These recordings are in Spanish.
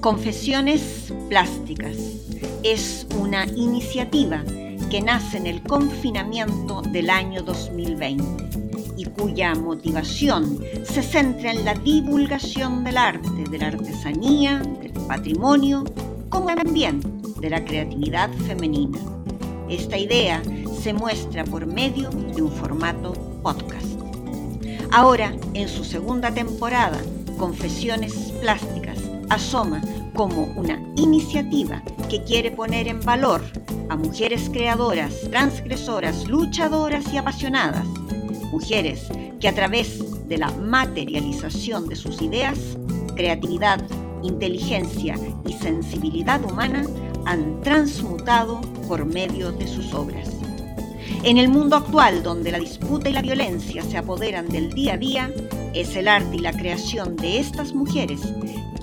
Confesiones Plásticas es una iniciativa que nace en el confinamiento del año 2020 y cuya motivación se centra en la divulgación del arte, de la artesanía, del patrimonio, como también de la creatividad femenina. Esta idea se muestra por medio de un formato podcast. Ahora, en su segunda temporada, Confesiones Plásticas asoma como una iniciativa que quiere poner en valor a mujeres creadoras, transgresoras, luchadoras y apasionadas, mujeres que a través de la materialización de sus ideas, creatividad, inteligencia y sensibilidad humana han transmutado por medio de sus obras. En el mundo actual, donde la disputa y la violencia se apoderan del día a día, es el arte y la creación de estas mujeres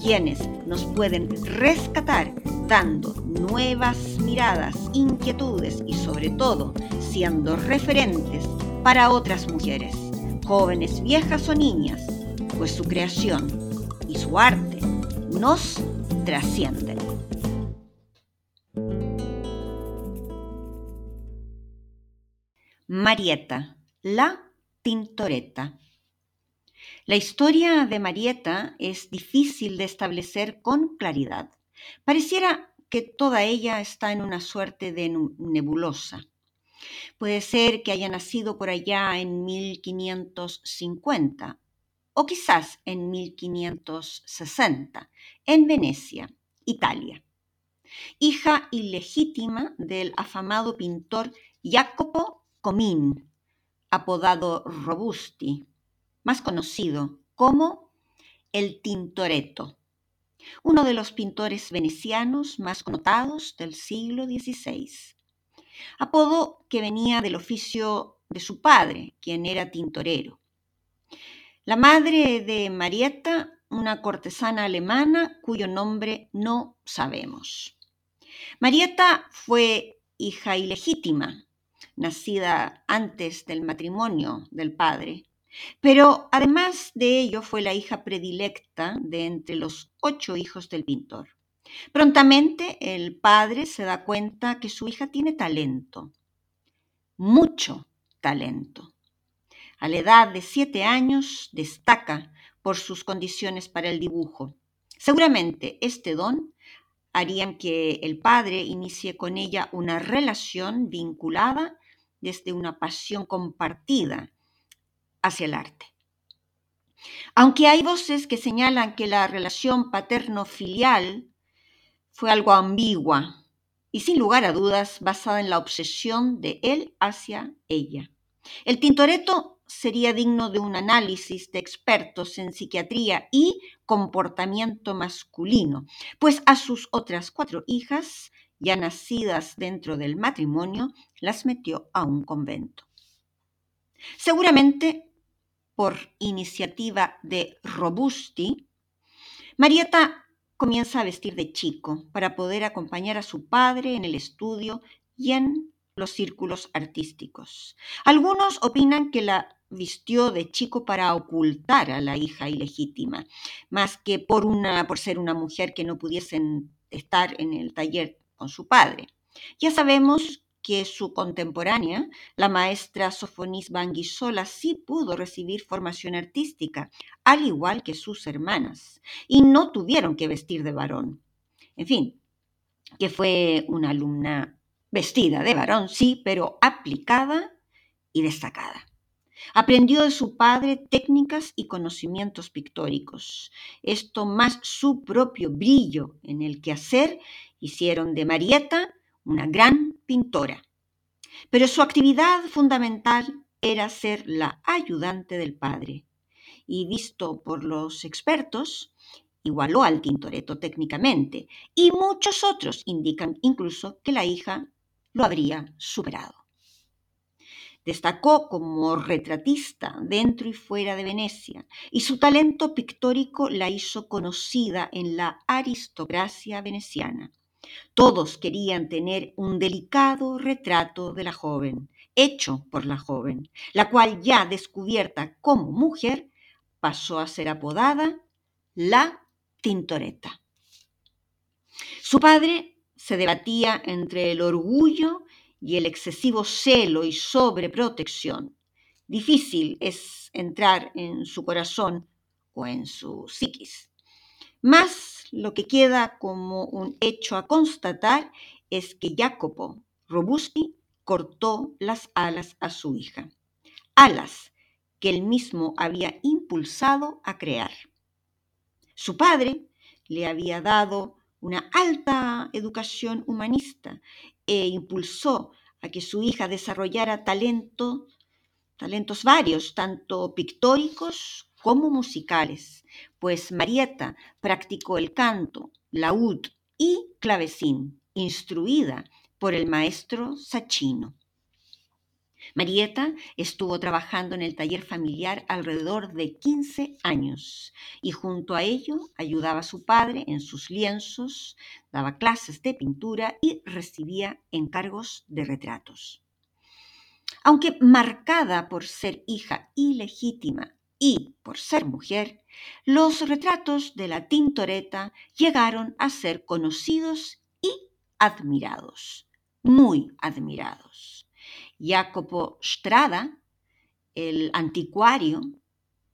quienes nos pueden rescatar dando nuevas miradas, inquietudes y sobre todo siendo referentes para otras mujeres, jóvenes, viejas o niñas, pues su creación y su arte nos trascienden. Marieta, la tintoreta. La historia de Marieta es difícil de establecer con claridad. Pareciera que toda ella está en una suerte de nebulosa. Puede ser que haya nacido por allá en 1550 o quizás en 1560, en Venecia, Italia. Hija ilegítima del afamado pintor Jacopo Comín, apodado Robusti, más conocido como el Tintoretto, uno de los pintores venecianos más connotados del siglo XVI. Apodo que venía del oficio de su padre, quien era tintorero. La madre de Marietta, una cortesana alemana cuyo nombre no sabemos. Marietta fue hija ilegítima, nacida antes del matrimonio del padre, pero además de ello fue la hija predilecta de entre los ocho hijos del pintor. Prontamente el padre se da cuenta que su hija tiene talento, mucho talento. A la edad de siete años destaca por sus condiciones para el dibujo. Seguramente este don haría que el padre inicie con ella una relación vinculada desde una pasión compartida hacia el arte. Aunque hay voces que señalan que la relación paterno-filial fue algo ambigua y sin lugar a dudas basada en la obsesión de él hacia ella. El Tintoretto sería digno de un análisis de expertos en psiquiatría y comportamiento masculino, pues a sus otras cuatro hijas, ya nacidas dentro del matrimonio, las metió a un convento. Seguramente por iniciativa de Robusti, Marieta comienza a vestir de chico para poder acompañar a su padre en el estudio y en los círculos artísticos. Algunos opinan que la vistió de chico para ocultar a la hija ilegítima, más que por, una, por ser una mujer que no pudiesen estar en el taller con su padre. Ya sabemos que su contemporánea, la maestra Sofonis Banguisola, sí pudo recibir formación artística, al igual que sus hermanas, y no tuvieron que vestir de varón. En fin, que fue una alumna vestida de varón, sí, pero aplicada y destacada. Aprendió de su padre técnicas y conocimientos pictóricos. Esto más su propio brillo en el quehacer hicieron de Marieta una gran pintora. Pero su actividad fundamental era ser la ayudante del padre. Y visto por los expertos, igualó al Tintoretto técnicamente. Y muchos otros indican incluso que la hija lo habría superado. Destacó como retratista dentro y fuera de Venecia, y su talento pictórico la hizo conocida en la aristocracia veneciana. Todos querían tener un delicado retrato de la joven, hecho por la joven, la cual ya descubierta como mujer, pasó a ser apodada la Tintoreta. Su padre se debatía entre el orgullo y el excesivo celo y sobreprotección. Difícil es entrar en su corazón o en su psiquis. Más lo que queda como un hecho a constatar es que Jacopo Robusti cortó las alas a su hija, alas que él mismo había impulsado a crear. Su padre le había dado una alta educación humanista e impulsó a que su hija desarrollara talento, talentos varios, tanto pictóricos como musicales, pues Marieta practicó el canto, laúd y clavecín, instruida por el maestro Sachino. Marieta estuvo trabajando en el taller familiar alrededor de 15 años y junto a ello ayudaba a su padre en sus lienzos, daba clases de pintura y recibía encargos de retratos. Aunque marcada por ser hija ilegítima y por ser mujer, los retratos de la Tintoreta llegaron a ser conocidos y admirados, muy admirados. Jacopo Strada, el anticuario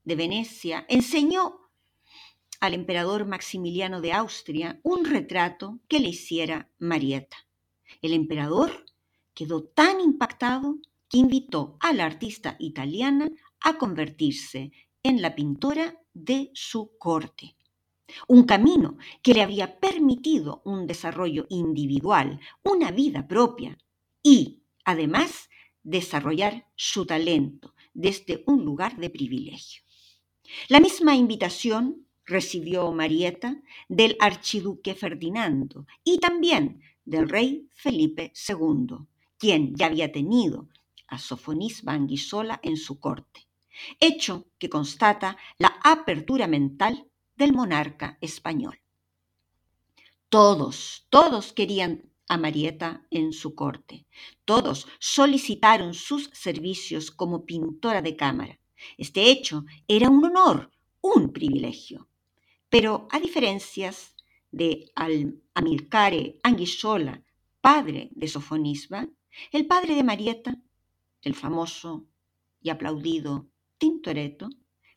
de Venecia, enseñó al emperador Maximiliano de Austria un retrato que le hiciera Marietta. El emperador quedó tan impactado que invitó a la artista italiana a convertirse en la pintora de su corte. Un camino que le había permitido un desarrollo individual, una vida propia y, además, desarrollar su talento desde un lugar de privilegio. La misma invitación recibió Marieta del archiduque Ferdinando y también del rey Felipe II, quien ya había tenido a Sofonisba Anguissola en su corte hecho que constata la apertura mental del monarca español. Todos, todos querían a Marieta en su corte. Todos solicitaron sus servicios como pintora de cámara. Este hecho era un honor, un privilegio. Pero a diferencias de Amilcare Anguissola, padre de Sofonisba, el padre de Marieta, el famoso y aplaudido Tintoretto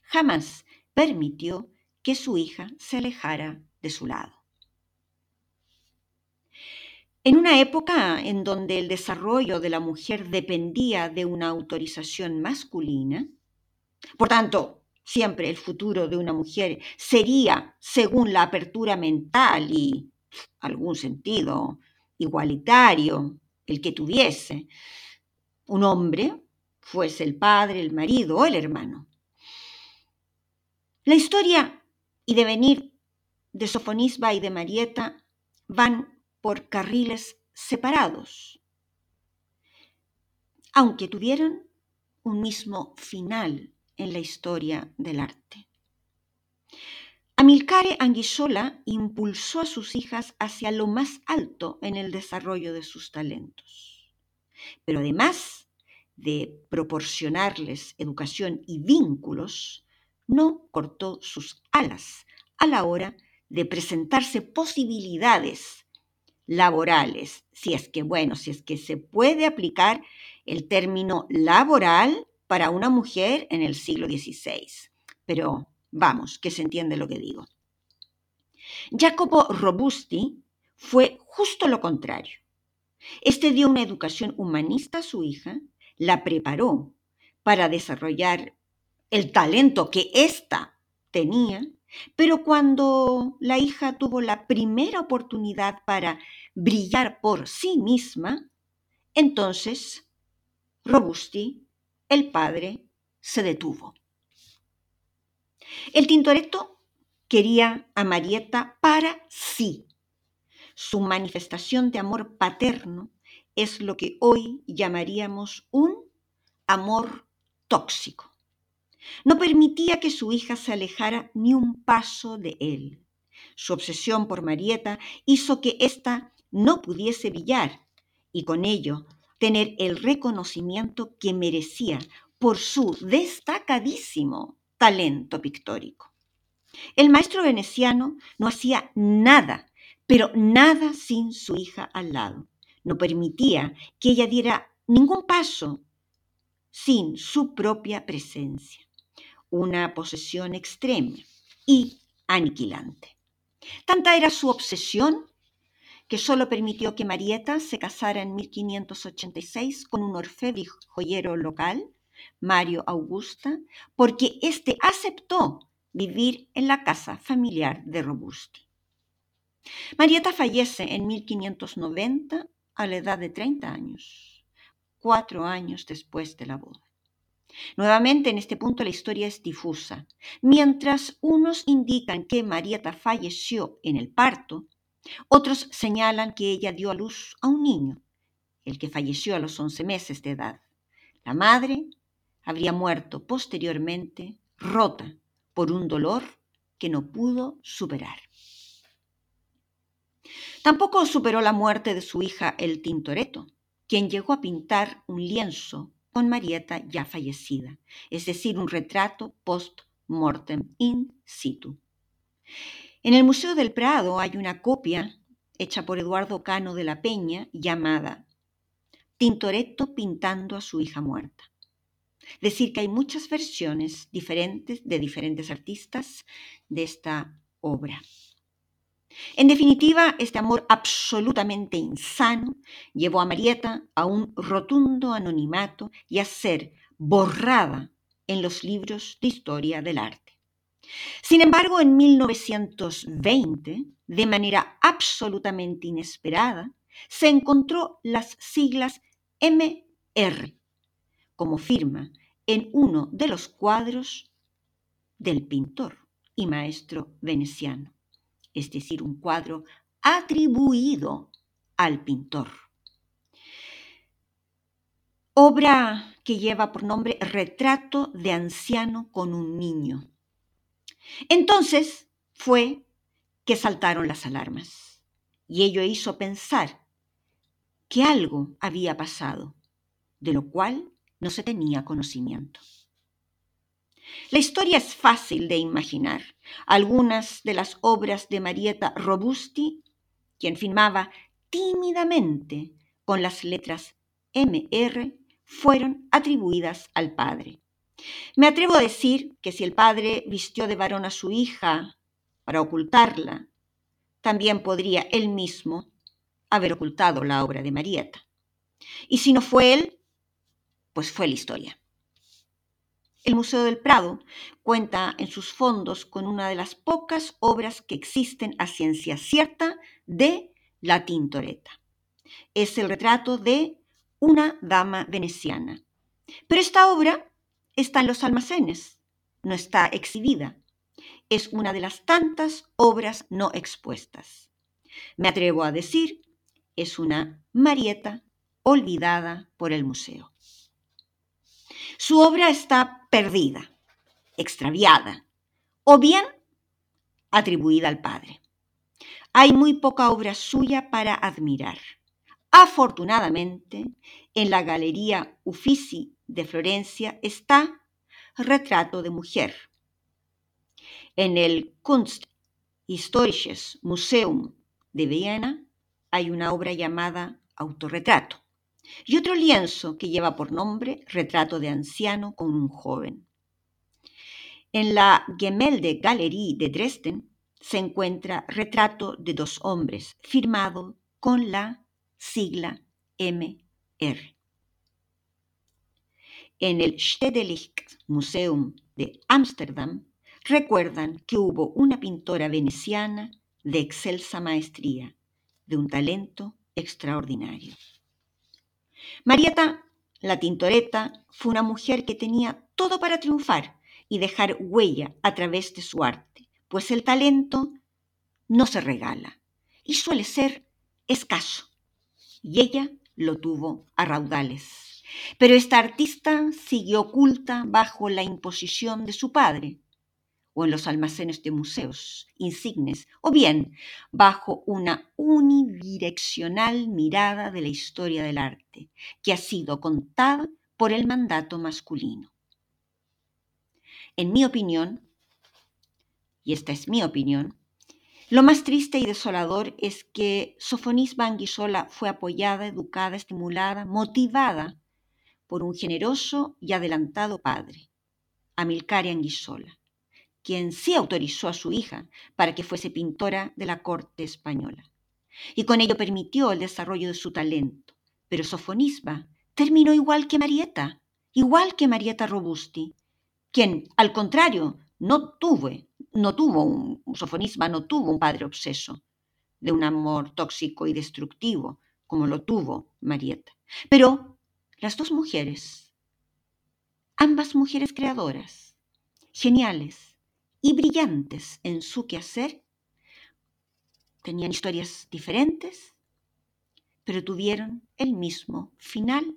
jamás permitió que su hija se alejara de su lado. En una época en donde el desarrollo de la mujer dependía de una autorización masculina, por tanto, siempre el futuro de una mujer sería, según la apertura mental y algún sentido igualitario, el que tuviese un hombre, fuese el padre, el marido o el hermano. La historia y devenir de Sofonisba y de Marieta van por carriles separados, aunque tuvieron un mismo final en la historia del arte. Amilcare Anguissola impulsó a sus hijas hacia lo más alto en el desarrollo de sus talentos. Pero además de proporcionarles educación y vínculos, no cortó sus alas a la hora de presentarse posibilidades laborales, si es que, bueno, si es que se puede aplicar el término laboral para una mujer en el siglo XVI. Pero vamos, que se entiende lo que digo. Jacopo Robusti fue justo lo contrario. Este dio una educación humanista a su hija la preparó para desarrollar el talento que ésta tenía, pero cuando la hija tuvo la primera oportunidad para brillar por sí misma, entonces Robusti, el padre, se detuvo. El Tintoretto quería a Marietta para sí. Su manifestación de amor paterno es lo que hoy llamaríamos un amor tóxico. No permitía que su hija se alejara ni un paso de él. Su obsesión por Marieta hizo que ésta no pudiese brillar y con ello tener el reconocimiento que merecía por su destacadísimo talento pictórico. El maestro veneciano no hacía nada, pero nada sin su hija al lado. No permitía que ella diera ningún paso sin su propia presencia. Una posesión extrema y aniquilante. Tanta era su obsesión que solo permitió que Marieta se casara en 1586 con un orfebre joyero local, Mario Augusta, porque éste aceptó vivir en la casa familiar de Robusti. Marieta fallece en 1590 a la edad de 30 años, cuatro años después de la boda. Nuevamente, en este punto la historia es difusa. Mientras unos indican que Marieta falleció en el parto, otros señalan que ella dio a luz a un niño, el que falleció a los 11 meses de edad. La madre habría muerto posteriormente rota por un dolor que no pudo superar. Tampoco superó la muerte de su hija el Tintoretto, quien llegó a pintar un lienzo con Marieta ya fallecida, es decir, un retrato post-mortem in situ. En el Museo del Prado hay una copia hecha por Eduardo Cano de la Peña llamada Tintoretto pintando a su hija muerta. Decir que hay muchas versiones diferentes de diferentes artistas de esta obra. En definitiva, este amor absolutamente insano llevó a Marieta a un rotundo anonimato y a ser borrada en los libros de historia del arte. Sin embargo, en 1920, de manera absolutamente inesperada, se encontró las siglas MR como firma en uno de los cuadros del pintor y maestro veneciano es decir, un cuadro atribuido al pintor. Obra que lleva por nombre Retrato de anciano con un niño. Entonces fue que saltaron las alarmas y ello hizo pensar que algo había pasado, de lo cual no se tenía conocimiento. La historia es fácil de imaginar. Algunas de las obras de Marietta Robusti, quien firmaba tímidamente con las letras MR, fueron atribuidas al padre. Me atrevo a decir que si el padre vistió de varón a su hija para ocultarla, también podría él mismo haber ocultado la obra de Marietta. Y si no fue él, pues fue la historia. El Museo del Prado cuenta en sus fondos con una de las pocas obras que existen a ciencia cierta de la Tintoretta. Es el retrato de una dama veneciana. Pero esta obra está en los almacenes, no está exhibida. Es una de las tantas obras no expuestas. Me atrevo a decir, es una Marieta olvidada por el museo. Su obra está perdida, extraviada o bien atribuida al padre. Hay muy poca obra suya para admirar. Afortunadamente, en la Galería Uffizi de Florencia está Retrato de Mujer. En el Kunsthistorisches Museum de Viena hay una obra llamada Autorretrato y otro lienzo que lleva por nombre Retrato de anciano con un joven. En la Gemälde Galerie de Dresden se encuentra Retrato de dos hombres, firmado con la sigla MR. En el Stedelijk Museum de Ámsterdam recuerdan que hubo una pintora veneciana de excelsa maestría, de un talento extraordinario. Marieta, la Tintoreta, fue una mujer que tenía todo para triunfar y dejar huella a través de su arte, pues el talento no se regala y suele ser escaso. Y ella lo tuvo a raudales. Pero esta artista siguió oculta bajo la imposición de su padre, o en los almacenes de museos insignes, o bien bajo una unidireccional mirada de la historia del arte, que ha sido contada por el mandato masculino. En mi opinión, y esta es mi opinión, lo más triste y desolador es que Sofonisba Anguisola fue apoyada, educada, estimulada, motivada por un generoso y adelantado padre, Amilcare Anguisola, quien sí autorizó a su hija para que fuese pintora de la corte española. Y con ello permitió el desarrollo de su talento. Pero Sofonisba terminó igual que Marieta, igual que Marieta Robusti, quien, al contrario, no tuvo, no tuvo un, Sofonisba no tuvo un padre obseso de un amor tóxico y destructivo, como lo tuvo Marieta. Pero las dos mujeres, ambas mujeres creadoras, geniales y brillantes en su quehacer, tenían historias diferentes, pero tuvieron el mismo final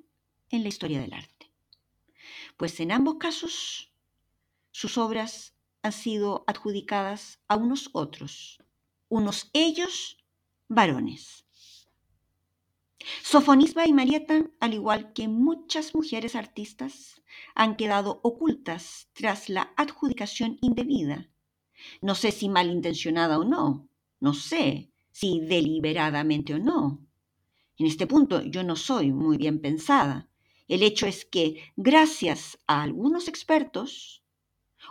en la historia del arte. Pues en ambos casos sus obras han sido adjudicadas a unos otros, unos ellos varones. Sofonisba y Marieta, al igual que muchas mujeres artistas, han quedado ocultas tras la adjudicación indebida. No sé si malintencionada o no, no sé si deliberadamente o no. En este punto yo no soy muy bien pensada. El hecho es que, gracias a algunos expertos,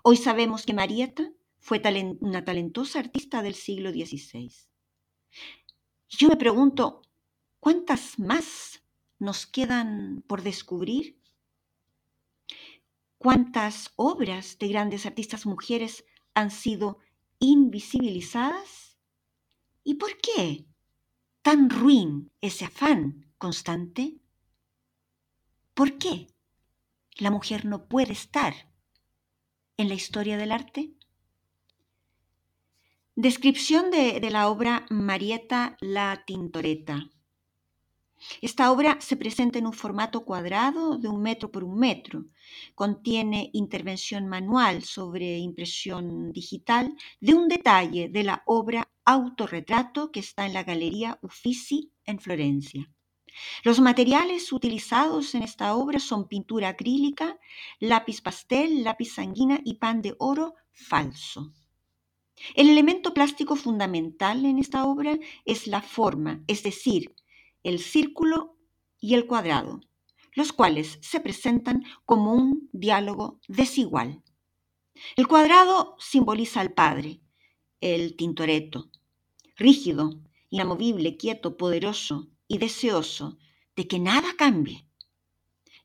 hoy sabemos que Marieta fue una talentosa artista del siglo XVI. Yo me pregunto, ¿cuántas más nos quedan por descubrir? ¿Cuántas obras de grandes artistas mujeres han sido invisibilizadas? ¿Y por qué tan ruin ese afán constante? ¿Por qué la mujer no puede estar en la historia del arte? Descripción de, de la obra Marieta la Tintoreta esta obra se presenta en un formato cuadrado de un metro por un metro. Contiene intervención manual sobre impresión digital de un detalle de la obra Autorretrato que está en la Galería Uffizi en Florencia. Los materiales utilizados en esta obra son pintura acrílica, lápiz pastel, lápiz sanguina y pan de oro falso. El elemento plástico fundamental en esta obra es la forma, es decir, el círculo y el cuadrado, los cuales se presentan como un diálogo desigual. El cuadrado simboliza al Padre, el Tintoretto, rígido, inamovible, quieto, poderoso y deseoso de que nada cambie.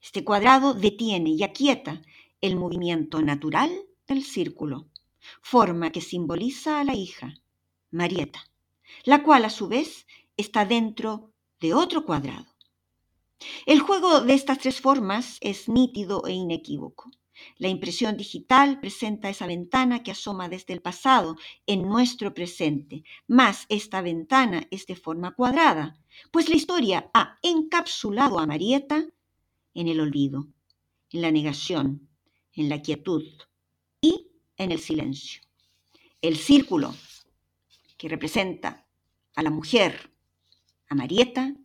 Este cuadrado detiene y aquieta el movimiento natural del círculo, forma que simboliza a la hija, Marieta, la cual a su vez está dentro de otro cuadrado. El juego de estas tres formas es nítido e inequívoco. La impresión digital presenta esa ventana que asoma desde el pasado en nuestro presente, más esta ventana es de forma cuadrada, pues la historia ha encapsulado a Marieta en el olvido, en la negación, en la quietud y en el silencio. El círculo que representa a la mujer Marieta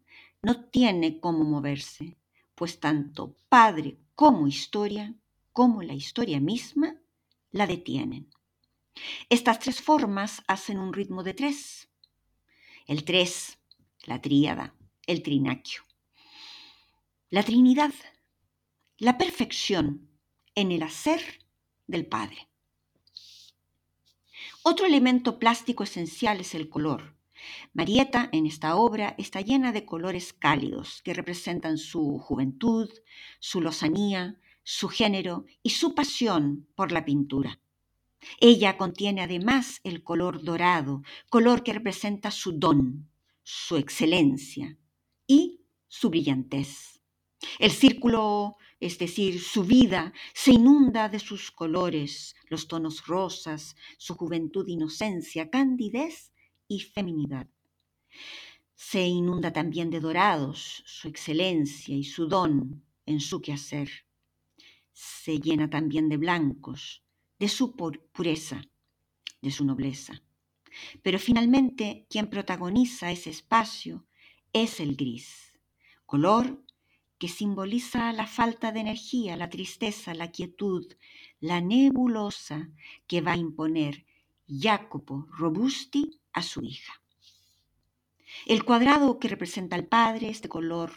no tiene cómo moverse, pues tanto padre como historia, como la historia misma, la detienen. Estas tres formas hacen un ritmo de tres. El tres, la tríada, el trinaquio. La Trinidad, la perfección en el hacer del Padre. Otro elemento plástico esencial es el color, Marieta en esta obra está llena de colores cálidos que representan su juventud, su lozanía, su género y su pasión por la pintura. Ella contiene además el color dorado, color que representa su don, su excelencia y su brillantez. El círculo, es decir, su vida, se inunda de sus colores, los tonos rosas, su juventud, inocencia, candidez y feminidad. Se inunda también de dorados su excelencia y su don en su quehacer. Se llena también de blancos, de su pureza, de su nobleza. Pero finalmente quien protagoniza ese espacio es el gris, color que simboliza la falta de energía, la tristeza, la quietud, la nebulosa que va a imponer Jacopo Robusti a su hija. El cuadrado que representa al padre es de color,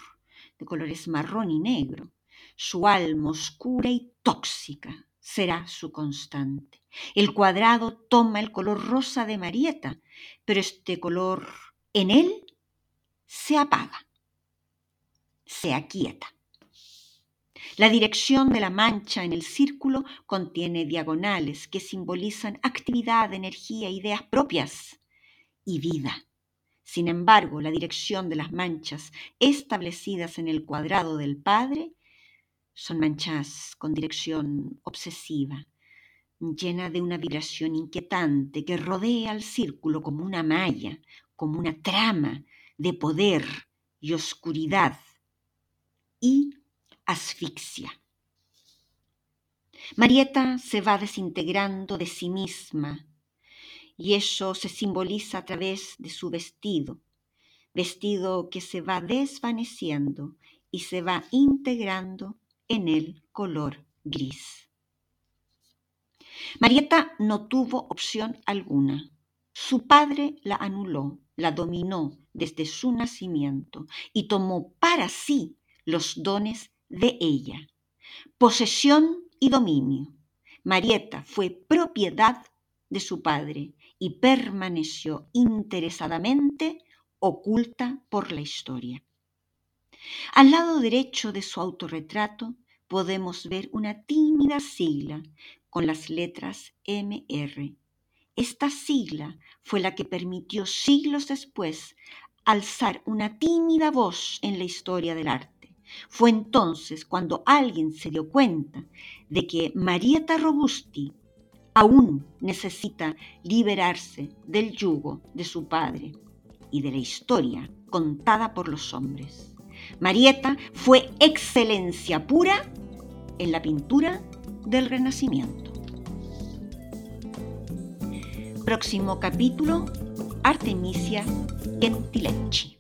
de colores marrón y negro. Su alma oscura y tóxica será su constante. El cuadrado toma el color rosa de Marieta, pero este color en él se apaga, se aquieta. La dirección de la mancha en el círculo contiene diagonales que simbolizan actividad, energía, ideas propias y vida. Sin embargo, la dirección de las manchas establecidas en el cuadrado del Padre son manchas con dirección obsesiva, llena de una vibración inquietante que rodea al círculo como una malla, como una trama de poder y oscuridad y asfixia. Marieta se va desintegrando de sí misma y eso se simboliza a través de su vestido, vestido que se va desvaneciendo y se va integrando en el color gris. Marieta no tuvo opción alguna. Su padre la anuló, la dominó desde su nacimiento y tomó para sí los dones de ella. Posesión y dominio. Marieta fue propiedad de su padre y permaneció interesadamente oculta por la historia. Al lado derecho de su autorretrato podemos ver una tímida sigla con las letras MR. Esta sigla fue la que permitió siglos después alzar una tímida voz en la historia del arte. Fue entonces cuando alguien se dio cuenta de que Marietta Robusti aún necesita liberarse del yugo de su padre y de la historia contada por los hombres. Marieta fue excelencia pura en la pintura del Renacimiento. Próximo capítulo, Artemisia Gentilecci.